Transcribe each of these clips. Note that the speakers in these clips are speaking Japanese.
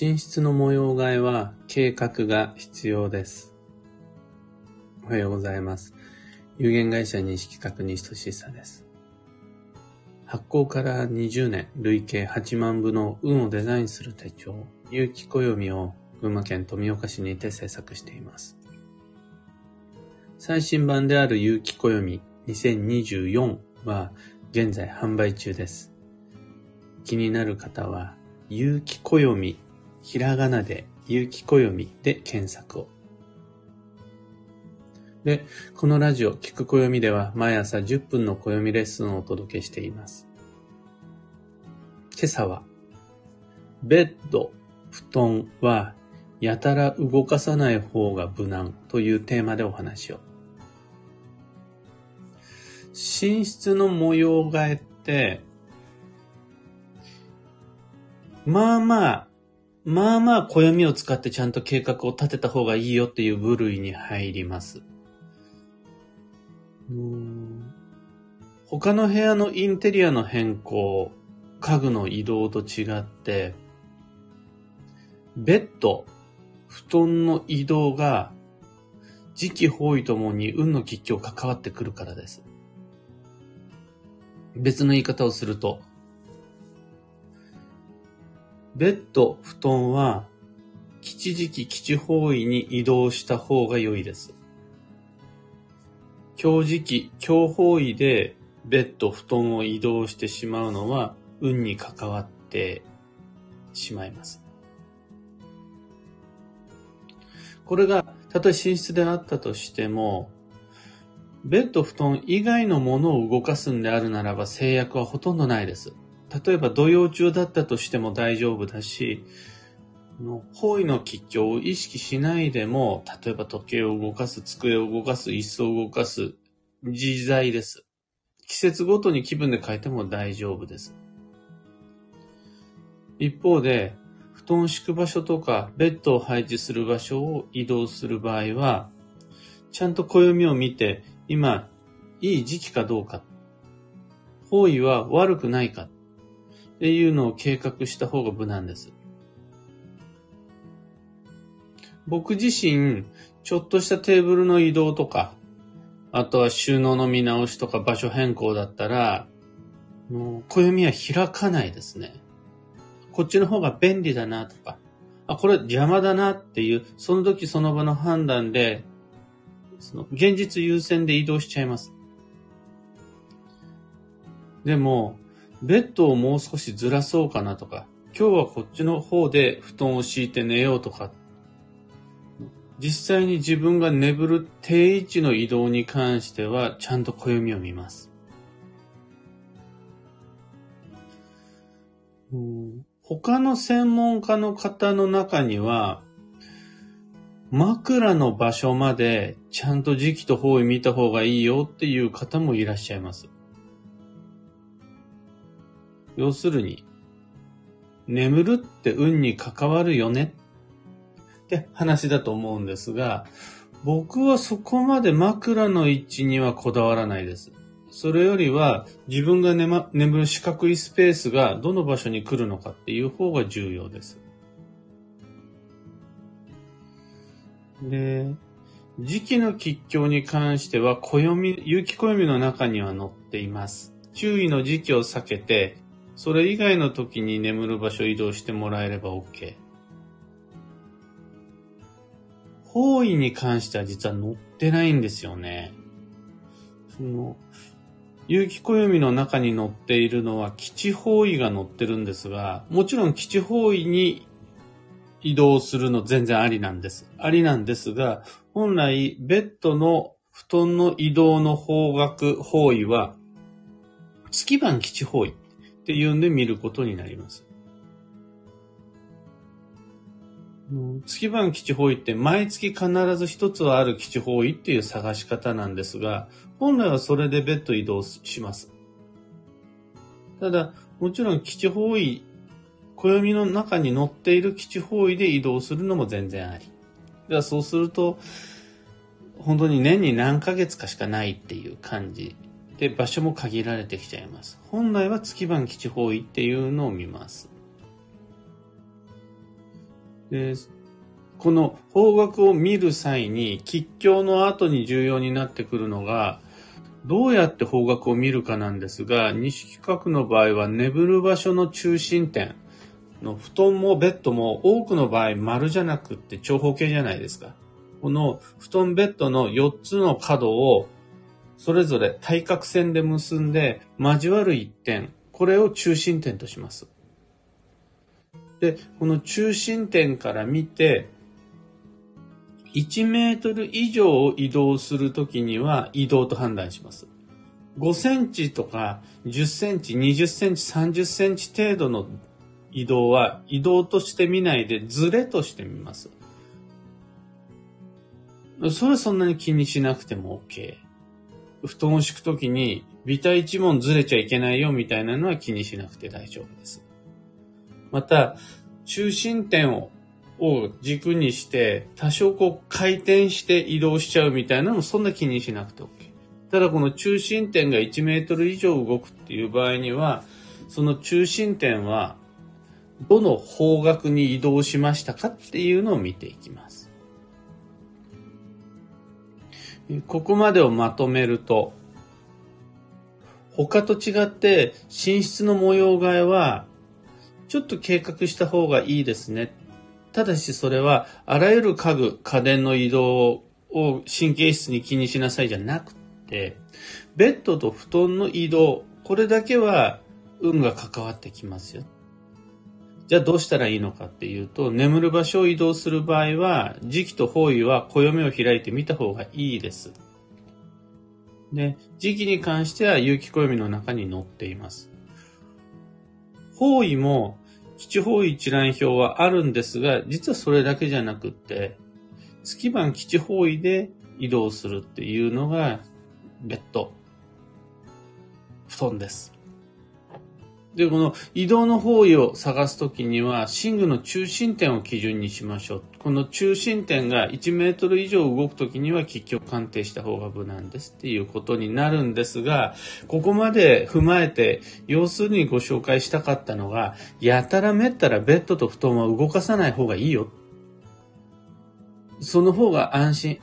寝室の模様替えは計画が必要です。おはようございます。有限会社認識確認等しさです。発行から20年、累計8万部の運をデザインする手帳、有機暦を群馬県富岡市にて制作しています。最新版である有機暦2024は現在販売中です。気になる方は、有機暦、ひらがなで有機暦で検索を。で、このラジオ、聞く暦では毎朝10分の暦レッスンをお届けしています。今朝は、ベッド、布団はやたら動かさない方が無難というテーマでお話を。寝室の模様替えって、まあまあ、まあまあ暦を使ってちゃんと計画を立てた方がいいよっていう部類に入ります。他の部屋のインテリアの変更、家具の移動と違って、ベッド、布団の移動が時期方位ともに運の吉凶関わってくるからです。別の言い方をすると、ベッド、布団は吉時期吉方位に移動した方が良いです。今日時期、今日方位でベッド、布団を移動してしまうのは運に関わってしまいます。これが、たとえ寝室であったとしても、ベッド、布団以外のものを動かすんであるならば制約はほとんどないです。例えば土曜中だったとしても大丈夫だし、の方位の吉凶を意識しないでも、例えば時計を動かす、机を動かす、椅子を動かす、自在です。季節ごとに気分で変えても大丈夫です。一方で、布団を敷く場所とか、ベッドを配置する場所を移動する場合は、ちゃんと暦を見て、今、いい時期かどうか、方位は悪くないか、っていうのを計画した方が無難です。僕自身、ちょっとしたテーブルの移動とか、あとは収納の見直しとか場所変更だったら、もう暦は開かないですね。こっちの方が便利だなとか、あ、これ邪魔だなっていう、その時その場の判断で、その現実優先で移動しちゃいます。でも、ベッドをもう少しずらそうかなとか、今日はこっちの方で布団を敷いて寝ようとか、実際に自分が眠る定位置の移動に関しては、ちゃんと暦を見ます。他の専門家の方の中には、枕の場所までちゃんと時期と方位見た方がいいよっていう方もいらっしゃいます。要するに、眠るって運に関わるよねって話だと思うんですが、僕はそこまで枕の位置にはこだわらないです。それよりは自分がま、眠る四角いスペースがどの場所に来るのかっていう方が重要です。で、時期の吉凶に関しては暦、有機暦の中には載っています。注意の時期を避けて、それ以外の時に眠る場所移動してもらえれば OK。方位に関しては実は載ってないんですよね。その、有機暦の中に載っているのは基地方位が載ってるんですが、もちろん基地方位に移動するの全然ありなんです。ありなんですが、本来ベッドの布団の移動の方角方位は月番基地方位っていうんで見ることになります。月番基地方位って毎月必ず一つはある基地方位っていう探し方なんですが、本来はそれでベッド移動します。ただ、もちろん基地方位、暦の中に載っている基地方位で移動するのも全然あり。ではそうすると、本当に年に何ヶ月かしかないっていう感じで場所も限られてきちゃいます。本来は月番基地方位っていうのを見ます。でこの方角を見る際に、吉凶の後に重要になってくるのが、どうやって方角を見るかなんですが、西企画の場合は眠る場所の中心点の布団もベッドも多くの場合丸じゃなくって長方形じゃないですか。この布団ベッドの4つの角をそれぞれ対角線で結んで交わる一点、これを中心点とします。で、この中心点から見て、1メートル以上を移動するときには移動と判断します。5センチとか10センチ、20センチ、30センチ程度の移動は移動として見ないでズレとしてみます。それはそんなに気にしなくても OK。布団を敷くときに、ビタ一問ずれちゃいけないよみたいなのは気にしなくて大丈夫です。また、中心点をを軸にして、多少こう回転して移動しちゃうみたいなのもそんな気にしなくて OK。ただこの中心点が1メートル以上動くっていう場合には、その中心点はどの方角に移動しましたかっていうのを見ていきます。ここまでをまとめると、他と違って寝室の模様替えはちょっと計画した方がいいですね。ただしそれはあらゆる家具、家電の移動を神経質に気にしなさいじゃなくて、ベッドと布団の移動、これだけは運が関わってきますよ。じゃあどうしたらいいのかっていうと、眠る場所を移動する場合は、時期と方位は暦を開いてみた方がいいです。で、時期に関しては有機暦の中に載っています。方位も基地方位一覧表はあるんですが、実はそれだけじゃなくって、月番基地方位で移動するっていうのが、ベッド、布団です。で、この移動の方位を探すときには、寝具の中心点を基準にしましょう。この中心点が1メートル以上動くときには、吉居鑑定した方が無難ですっていうことになるんですが、ここまで踏まえて、要するにご紹介したかったのが、やたらめったらベッドと布団は動かさない方がいいよ。その方が安心。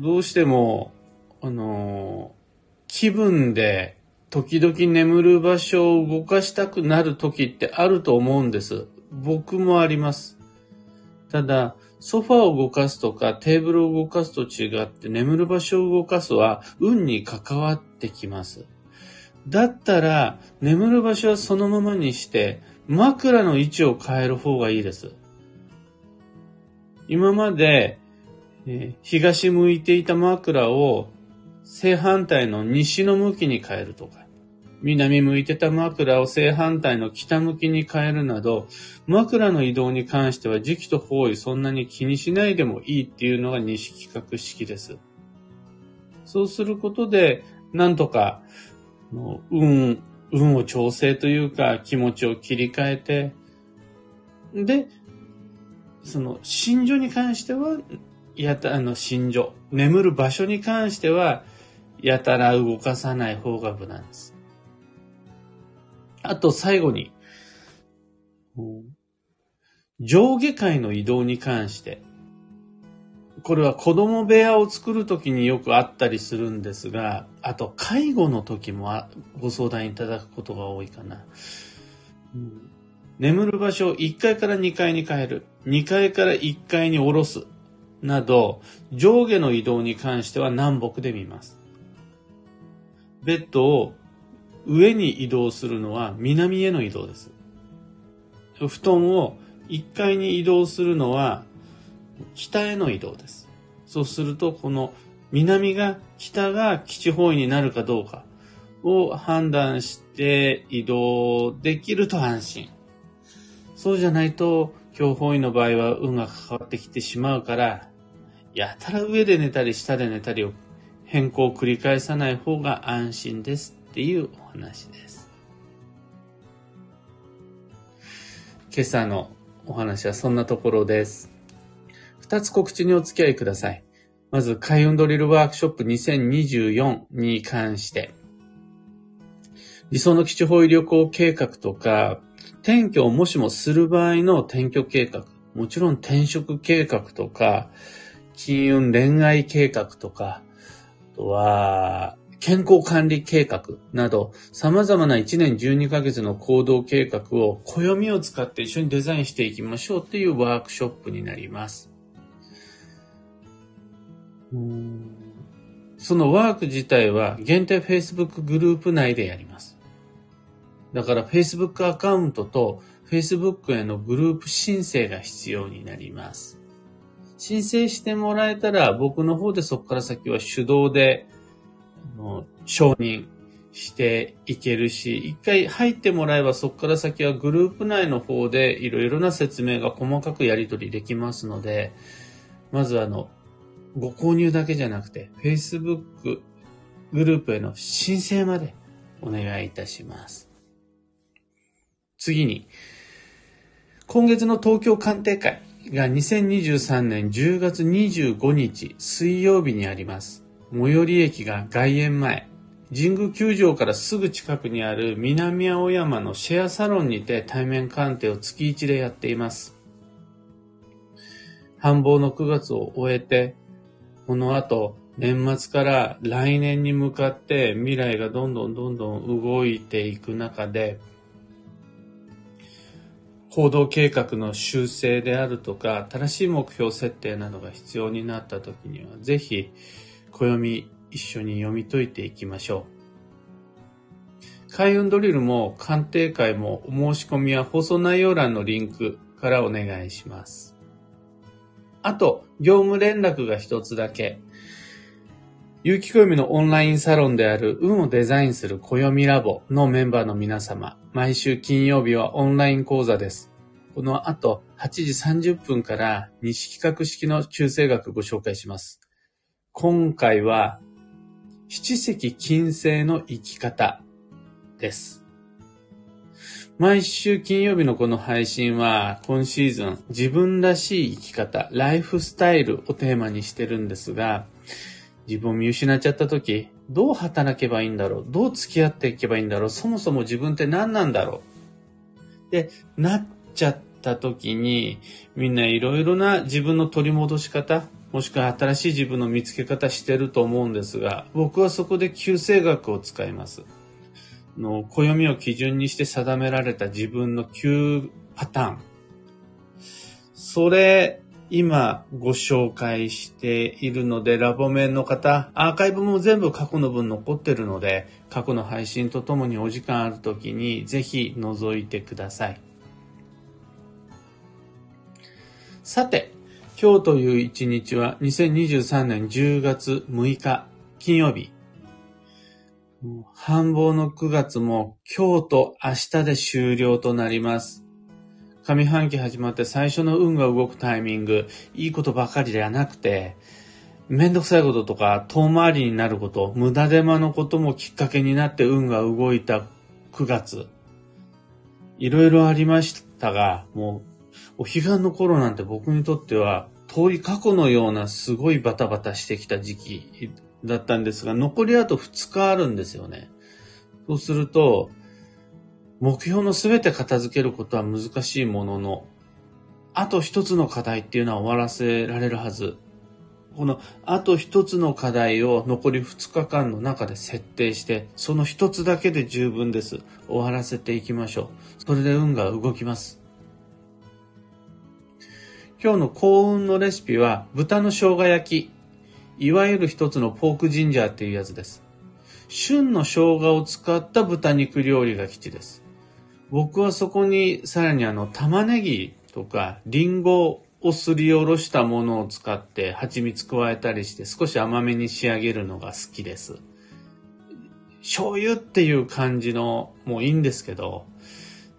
どうしても、あの、気分で時々眠る場所を動かしたくなる時ってあると思うんです。僕もあります。ただ、ソファーを動かすとかテーブルを動かすと違って眠る場所を動かすは運に関わってきます。だったら眠る場所はそのままにして枕の位置を変える方がいいです。今まで、え東向いていた枕を正反対の西の向きに変えるとか、南向いてた枕を正反対の北向きに変えるなど、枕の移動に関しては時期と方位そんなに気にしないでもいいっていうのが西企画式です。そうすることで、なんとか、運、運を調整というか気持ちを切り替えて、で、その、心情に関しては、やった、あの、心情。眠る場所に関しては、やたら動かさない方が無難です。あと最後に、上下階の移動に関して、これは子供部屋を作るときによくあったりするんですが、あと介護の時もご相談いただくことが多いかな。うん、眠る場所を1階から2階に変える、2階から1階に下ろす、など、上下の移動に関しては南北で見ます。ベッドを上に移動するのは南への移動です。布団を1階に移動するのは北への移動です。そうすると、この南が北が基地方位になるかどうかを判断して移動できると安心。そうじゃないと、強方位の場合は運が関わってきてしまうから、やたら上で寝たり下で寝たりを変更を繰り返さない方が安心ですっていうお話です。今朝のお話はそんなところです。二つ告知にお付き合いください。まず、開運ドリルワークショップ2024に関して、理想の基地方位旅行計画とか、転居をもしもする場合の転居計画、もちろん転職計画とか、金運恋愛計画とか、とは、健康管理計画など、様々な1年12ヶ月の行動計画を暦を使って一緒にデザインしていきましょうっていうワークショップになります。そのワーク自体は限定 Facebook グループ内でやります。だから Facebook アカウントと Facebook へのグループ申請が必要になります。申請してもらえたら僕の方でそこから先は手動であの承認していけるし、一回入ってもらえばそこから先はグループ内の方でいろいろな説明が細かくやり取りできますので、まずあの、ご購入だけじゃなくて、Facebook グループへの申請までお願いいたします。次に、今月の東京鑑定会が2023年10月25日水曜日にあります。最寄り駅が外苑前、神宮球場からすぐ近くにある南青山のシェアサロンにて対面鑑定を月1でやっています。繁忙の9月を終えて、この後、年末から来年に向かって未来がどんどんどんどん動いていく中で、行動計画の修正であるとか、正しい目標設定などが必要になった時には、ぜひ、暦一緒に読み解いていきましょう。開運ドリルも鑑定会もお申し込みは放送内容欄のリンクからお願いします。あと、業務連絡が一つだけ。有機暦のオンラインサロンである運をデザインする暦ラボのメンバーの皆様、毎週金曜日はオンライン講座です。この後、8時30分から西企画式の中世学ご紹介します。今回は、七石金星の生き方です。毎週金曜日のこの配信は、今シーズン、自分らしい生き方、ライフスタイルをテーマにしてるんですが、自分を見失っちゃった時、どう働けばいいんだろう？どう付き合っていけばいいんだろう？そもそも自分って何なんだろう？で、なっちゃった時に、みんないろいろな自分の取り戻し方、もしくは新しい自分の見つけ方してると思うんですが、僕はそこで旧星学を使います。の暦を基準にして定められた自分の9パターン。それ、今ご紹介しているので、ラボ面の方、アーカイブも全部過去の分残ってるので、過去の配信とともにお時間ある時にぜひ覗いてください。さて、今日という一日は2023年10月6日金曜日。繁忙の9月も今日と明日で終了となります。上半期始まって最初の運が動くタイミング、いいことばかりではなくて、めんどくさいこととか遠回りになること、無駄手間のこともきっかけになって運が動いた9月。いろいろありましたが、もう、お彼岸の頃なんて僕にとっては遠い過去のようなすごいバタバタしてきた時期だったんですが、残りあと2日あるんですよね。そうすると、目標の全て片付けることは難しいものの、あと一つの課題っていうのは終わらせられるはず。このあと一つの課題を残り2日間の中で設定して、その一つだけで十分です。終わらせていきましょう。それで運が動きます。今日の幸運のレシピは豚の生姜焼き。いわゆる一つのポークジンジャーっていうやつです。旬の生姜を使った豚肉料理が基地です。僕はそこにさらにあの玉ねぎとかリンゴをすりおろしたものを使って蜂蜜加えたりして少し甘めに仕上げるのが好きです。醤油っていう感じのもういいんですけど、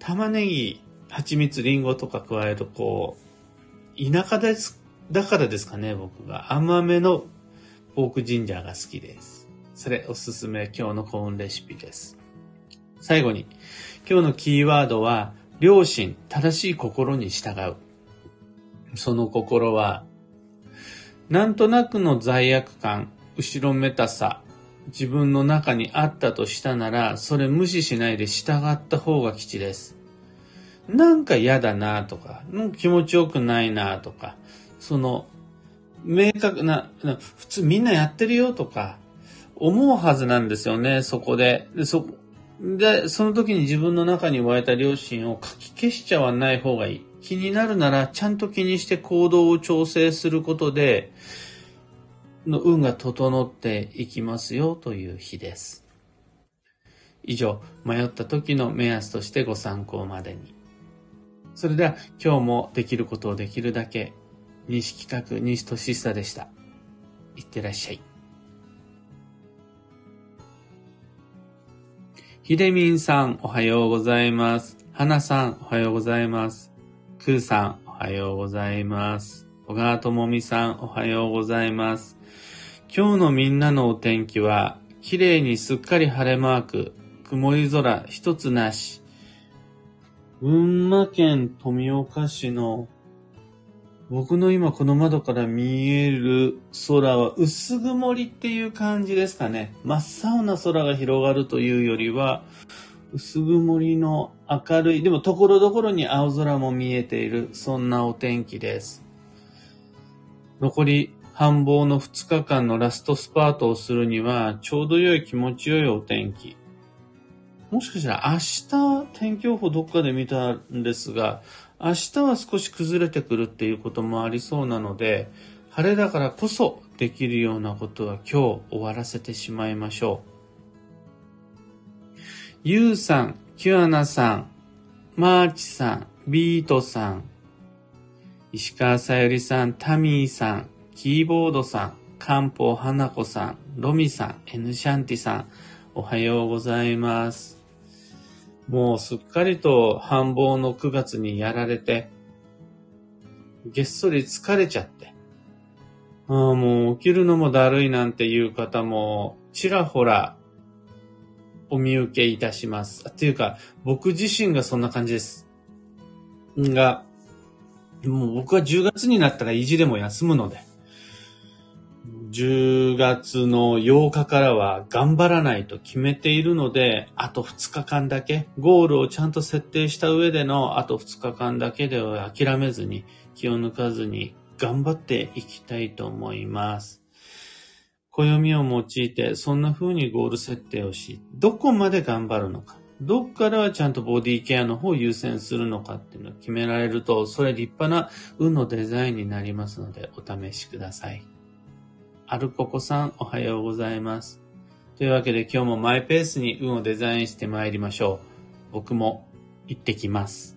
玉ねぎ、蜂蜜、リンゴとか加えるとこう、田舎です、だからですかね、僕が。甘めのポークジンジャーが好きです。それおすすめ今日の幸運レシピです。最後に、今日のキーワードは、良心、正しい心に従う。その心は、なんとなくの罪悪感、後ろめたさ、自分の中にあったとしたなら、それ無視しないで従った方が吉です。なんか嫌だなとか、気持ちよくないなとか、その、明確な、普通みんなやってるよとか、思うはずなんですよね、そこで。で、そ、で、その時に自分の中に湧いた良心を書き消しちゃわない方がいい。気になるなら、ちゃんと気にして行動を調整することで、の運が整っていきますよという日です。以上、迷った時の目安としてご参考までに。それでは、今日もできることをできるだけ、西企画西俊久でした。いってらっしゃい。ひでみんさん、おはようございます。はなさん、おはようございます。くーさん、おはようございます。小川ともみさん、おはようございます。今日のみんなのお天気は、綺麗にすっかり晴れマーク、曇り空一つなし。群馬県富岡市の僕の今この窓から見える空は薄曇りっていう感じですかね。真っ青な空が広がるというよりは、薄曇りの明るい、でもところどころに青空も見えている、そんなお天気です。残り繁忙の2日間のラストスパートをするには、ちょうど良い気持ちよいお天気。もしかしたら明日天気予報どっかで見たんですが、明日は少し崩れてくるっていうこともありそうなので、晴れだからこそできるようなことは今日終わらせてしまいましょう。ゆうさん、キュアナさん、マーチさん、ビートさん、石川さゆりさん、タミーさん、キーボードさん、カンポ花子さん、ロミさん、エヌシャンティさん、おはようございます。もうすっかりと繁忙の9月にやられて、げっそり疲れちゃって、ああ、もう起きるのもだるいなんていう方もちらほらお見受けいたします。っていうか、僕自身がそんな感じです。が、もう僕は10月になったら意地でも休むので、10月の8日からは頑張らないと決めているので、あと2日間だけ、ゴールをちゃんと設定した上でのあと2日間だけでは諦めずに、気を抜かずに頑張っていきたいと思います。暦を用いて、そんな風にゴール設定をし、どこまで頑張るのか、どっからはちゃんとボディケアの方を優先するのかっていうのを決められると、それ立派な運のデザインになりますので、お試しください。アルココさん、おはようございます。というわけで今日もマイペースに運をデザインして参りましょう。僕も行ってきます。